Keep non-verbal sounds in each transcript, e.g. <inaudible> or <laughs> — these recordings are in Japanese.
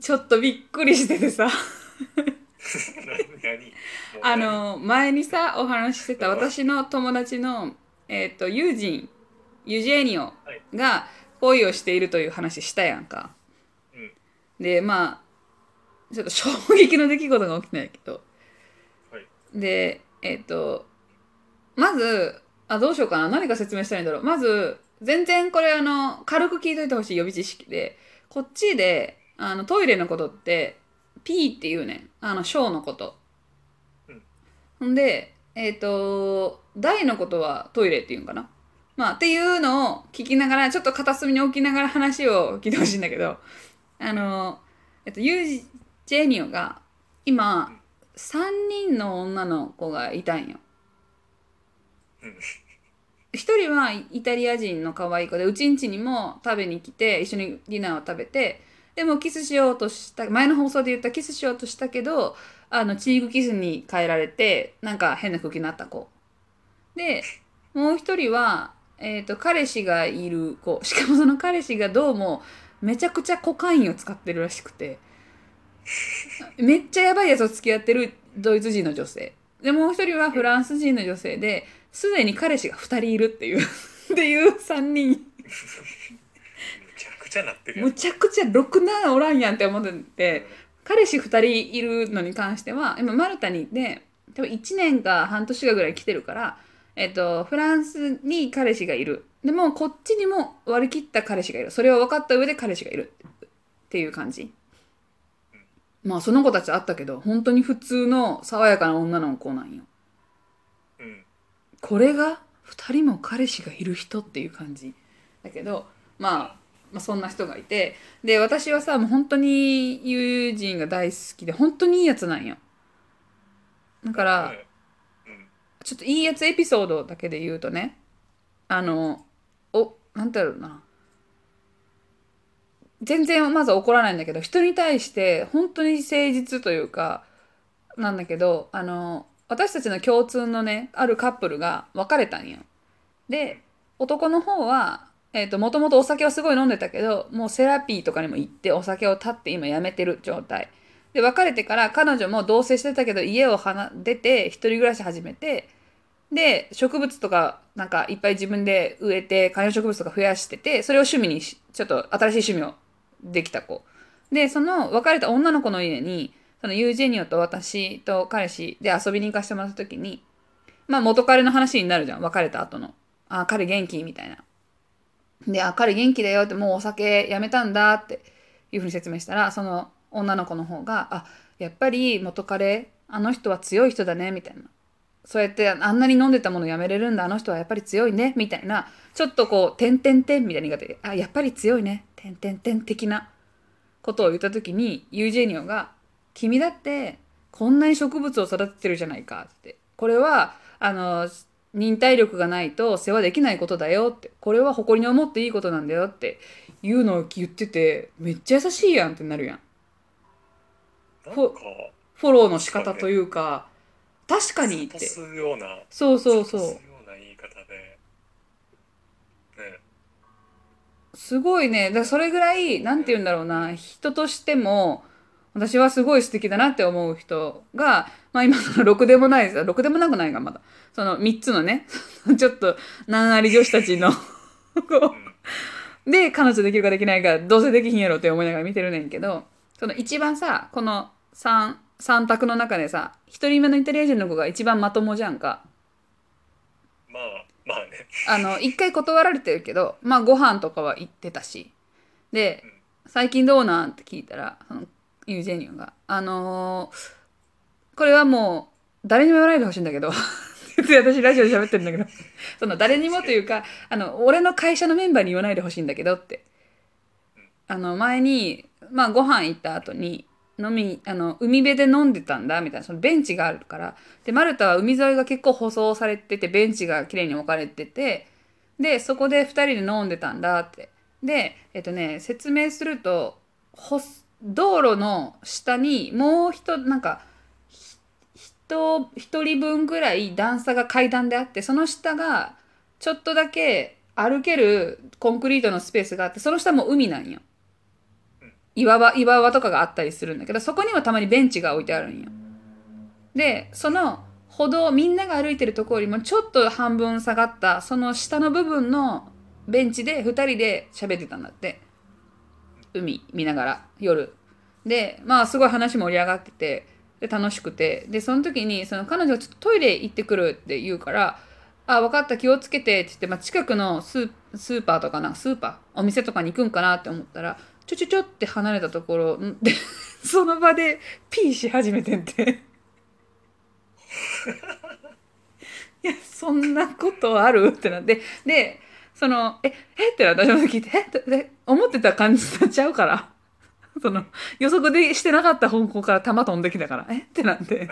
ちょっとびっくりしててさ。あの前にさお話ししてた私の友達のえっ、とユージンユジェニオが恋をしているという話したやんか。うん。でまあちょっと衝撃の出来事が起きたんやけど。はい。でえっ、とまずあどうしようかな。何か説明したらいいんだろう。まず全然これあの軽く聞いといてほしい予備知識でこっちであのトイレのことって P っていうねん。あの小のこと、うん。でえっ、と大のことはトイレっていうんかな。まあっていうのを聞きながらちょっと片隅に置きながら話を聞いてほしいんだけどあのえっとユージェニオが今3人の女の子がいたんよ。うん。一人はイタリア人の可愛い子でうちんちにも食べに来て一緒にディナーを食べてでもキスしようとした前の放送で言ったキスしようとしたけどあのチークキスに変えられてなんか変な空気になった子。でもう一人は、えー、と彼氏がいる子。しかもその彼氏がどうもめちゃくちゃコカインを使ってるらしくて。めっちゃやばいやつと付き合ってるドイツ人の女性。でもう一人はフランス人の女性ですでに彼氏が2人いるっていう。<laughs> っていう3人。むちゃなってるやん。むちゃくちゃろくなおらんやんって思ってて彼氏2人いるのに関しては今マルタにいて多分1年か半年かぐらい来てるから、えっと、フランスに彼氏がいる。でもこっちにも割り切った彼氏がいる。それを分かった上で彼氏がいる。っていう感じ。まあその子たちあったけど本当に普通の爽やかな女の子なんよ。うん。これが2人も彼氏がいる人っていう感じ。だけど、まあ、まあそんな人がいてで私はさもう本当に友人が大好きで本当にいいやつなんよ。だから、うん。ちょっといいやつエピソードだけで言うとねあのおなんだろうな。全然まず怒らないんだけど人に対して本当に誠実というかなんだけどあの私たちの共通のねあるカップルが別れたんよ。で男の方はえー、ともともとお酒をすごい飲んでたけどもうセラピーとかにも行ってお酒を断って今やめてる状態で別れてから彼女も同棲してたけど家を離出て一人暮らし始めてで植物とかなんかいっぱい自分で植えて観葉植物とか増やしててそれを趣味にしちょっと新しい趣味をできた子でその別れた女の子の家にそのユージェニオと私と彼氏で遊びに行かせてもらった時にまあ元彼の話になるじゃん別れた後の「あ彼元気?」みたいな。で「あ彼元気だよ」ってもうお酒やめたんだっていうふうに説明したらその女の子の方が「あやっぱり元彼あの人は強い人だね」みたいな。そうやってあんなに飲んでたものやめれるんだあの人はやっぱり強いねみたいなちょっとこう「てんてんてん」みたいな言い方で「あやっぱり強いねてんてんてん」的なことを言った時にユージェニオが「君だってこんなに植物を育ててるじゃないか」って。これはあの忍耐力がないと世話できないことだよって。これは誇りに思っていいことなんだよっていうのを言っててめっちゃ優しいやんってなるやん。フォローの仕方というか確かにって。そうそうそう。刺すごいね。だそれぐらいなんて言うんだろうな。人としても私はすごい素敵だなって思う人が、まあ今そのろくでもないです。ろくでもなくないがまだ。その3つのね、<laughs> ちょっと難あり女子たちので、彼女できるかできないか、どうせできひんやろって思いながら見てるねんけど、その一番さ、この3、三択の中でさ、一人目のイタリア人の子が一番まともじゃんか。まあまあねあの、一回断られてるけど、まあご飯とかは行ってたし。で、最近どうなん？って聞いたら、そのユージェニオが、あのーこれはもう、誰にも言わないでほしいんだけど、っ <laughs> て私ラジオで喋ってるんだけど、<laughs> その誰にもというか、あの、俺の会社のメンバーに言わないでほしいんだけどって。あの、前に、まあご飯行った後に、飲み、あの、海辺で飲んでたんだ、みたいな、そのベンチがあるから。で、マルタは海沿いが結構舗装されてて、ベンチが綺麗に置かれてて、で、そこで2人で飲んでたんだって。で、えっとね、説明すると、ほす道路の下にもう一、なんか、人、一人分ぐらい段差が階段であって、その下が、ちょっとだけ歩けるコンクリートのスペースがあって、その下も海なんよ。岩場、岩場とかがあったりするんだけど、そこにはたまにベンチが置いてあるんよ。で、その歩道、みんなが歩いてるところよりもちょっと半分下がった、その下の部分のベンチで二人で喋ってたんだって。海見ながら、夜。で、まあすごい話盛り上がってて、で楽しくて。で、その時に、その彼女がちょっとトイレ行ってくるって言うから、あ、分かった、気をつけてって言って、まあ、近くのスースーパーとかな、スーパー、お店とかに行くんかなって思ったら、ちょちょちょって離れたところ、<laughs> で、その場でピーし始めてんて。いや、そんなことある？ってなって、で、その、え、え？ってなった私も聞いて、え？ってで思ってた感じになっちゃうから、<laughs> その、予測でしてなかった方向から弾飛んできたから、え？ってなって。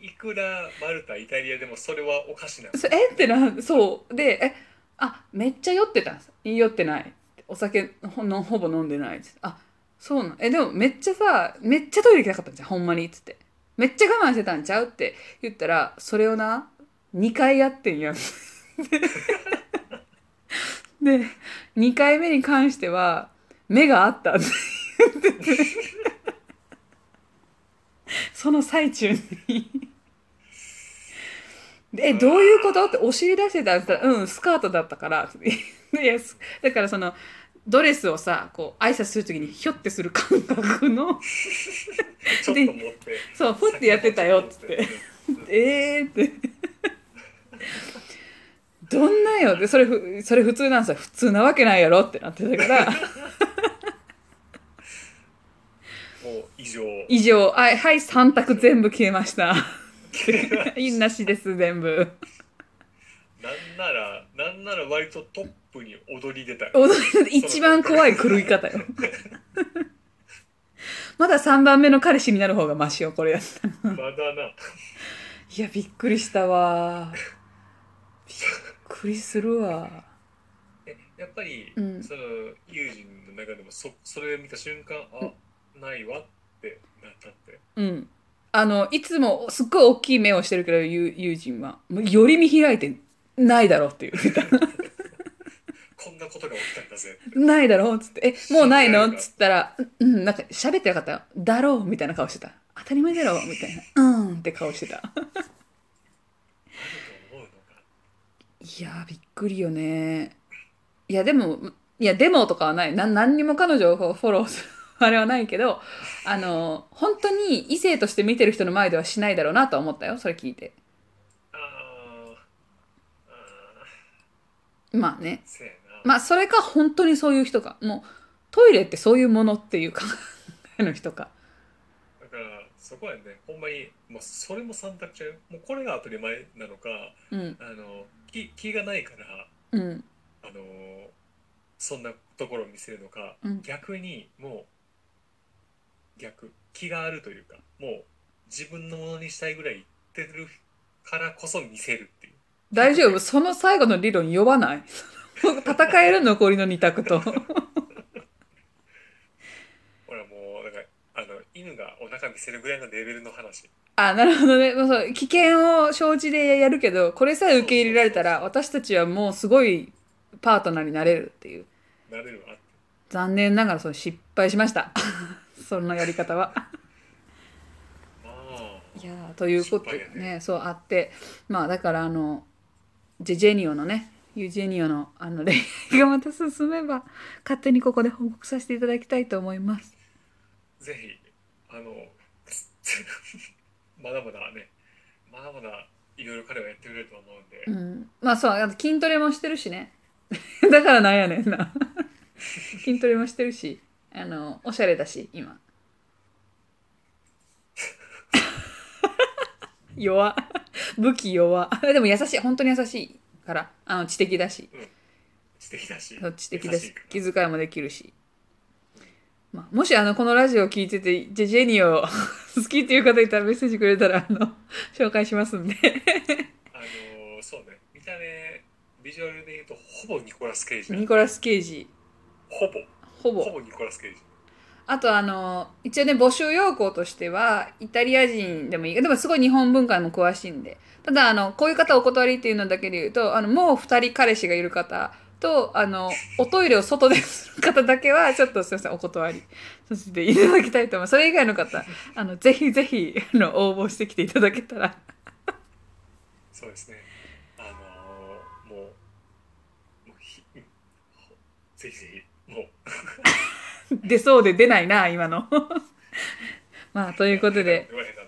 いくらマルタイタリアでもそれはおかしなそえ？ってなそう。でえ？あめっちゃ酔ってたんです。酔ってない。お酒ほのほぼ飲んでない。っつってあそうなんえでもめっちゃさめっちゃトイレ行きたかったんじゃんほんまに。っつって。めっちゃ我慢してたんちゃう？って言ったらそれをな2回やってんやん <laughs> で2回目に関しては目があった。って言っててその最中に。でえどういうこと？ってお尻出してたらうんスカートだったから。いやすだからそのドレスをさこう挨拶するときにひょってする感覚の。ちょっと持って。そうふってやってたよって。えーってどんなよ？でそれふそれ普通なんですよ。普通なわけないやろってなってたから。もう異常。以上はいはい3択全部消えました。<laughs> いいなしです全部。なんならなんなら割とトップに踊り出たよ。踊り一番怖い狂い方よ。<laughs> まだ3番目の彼氏になる方がマシよこれやったら。まだな。いやびっくりしたわ。び <laughs> っくりするわ。えやっぱり、うん。その友人の中でもそそれを見た瞬間あ、ないわってなったって。うん。あのいつもすっごい大きい目をしてるけど友友人は。もうより見開いてないだろうって言ってたこんなことが起きたんだぜ。ないだろうっつって「えもうないの?」っつったら「うんなんか喋ってなかった？よだろう」みたいな顔してた「当たり前だろ」みたいな「うん」って顔してたあると思うのかいやーびっくりよね。いやでもいやでもとかはない。な何にも彼女をフォローする <laughs> あれはないけどあの本当に異性として見てる人の前ではしないだろうなとは思ったよ。それ聞いて。あーあまあね。まあそれか本当にそういう人か。もうトイレってそういうものっていう考え <laughs> の人か。だからそこはねほんまにもうそれも三択ちゃう。もうこれが当たり前なのかうん。あの気気がないからうん。あのそんなところを見せるのか、うん。逆にもう逆気があるというかもう自分のものにしたいぐらい言ってるからこそ見せるっていう。大丈夫。その最後の理論弱ない。<laughs> 戦える <laughs> 残りの二択とほらもうだからあの犬がお腹見せるぐらいのレベルの話。あなるほどね。もうそう。危険を承知でやるけどこれさえ受け入れられたら私たちはもうすごいパートナーになれるっていう。なれるわ残念ながらその失敗しました。<laughs> そんなやり方は。まあいやーということで失敗やね。そうあって。まあだからあのジェジェニオのねユージェニオのあの恋愛がまた進めば勝手にここで報告させていただきたいと思います。ぜひあの <laughs> まだまだねまだまだいろいろ彼はやってくれると思うんで、うん、まあそうあと筋トレもしてるしね。<laughs> だからなんやねんな。<laughs> 筋トレもしてるしあのおしゃれだし今。弱。武器弱。でも優しい本当に優しいから。あの知的だし。知的だし。知的だし。気遣いもできるし、まあ、もしあのこのラジオを聞いててジェジェニオ <laughs> 好きっていう方いたらメッセージくれたらあの <laughs> 紹介しますんで。あのそうね。見た目ビジュアルで言うとほぼニコラス・ケイジだニコラス・ケイジ。ほぼ。ほぼ。ほぼニコラス・ケイジ。あとあの一応ね募集要項としてはイタリア人でもいい。でもすごい日本文化にも詳しいんで。ただあのこういう方お断りっていうのだけで言うとあのもう2人彼氏がいる方とあのおトイレを外でする方だけはちょっとすいませんお断りさせていただきたいと思います。それ以外の方あのぜひぜひあの応募してきていただけたら。そうですね。あのーもうもうひぜひぜひもう。出そうで出ないな今の。まあということで。はい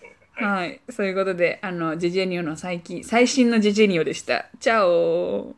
はいそういうことであのジェジェニオの最近最新のジェジェニオでしたチャオ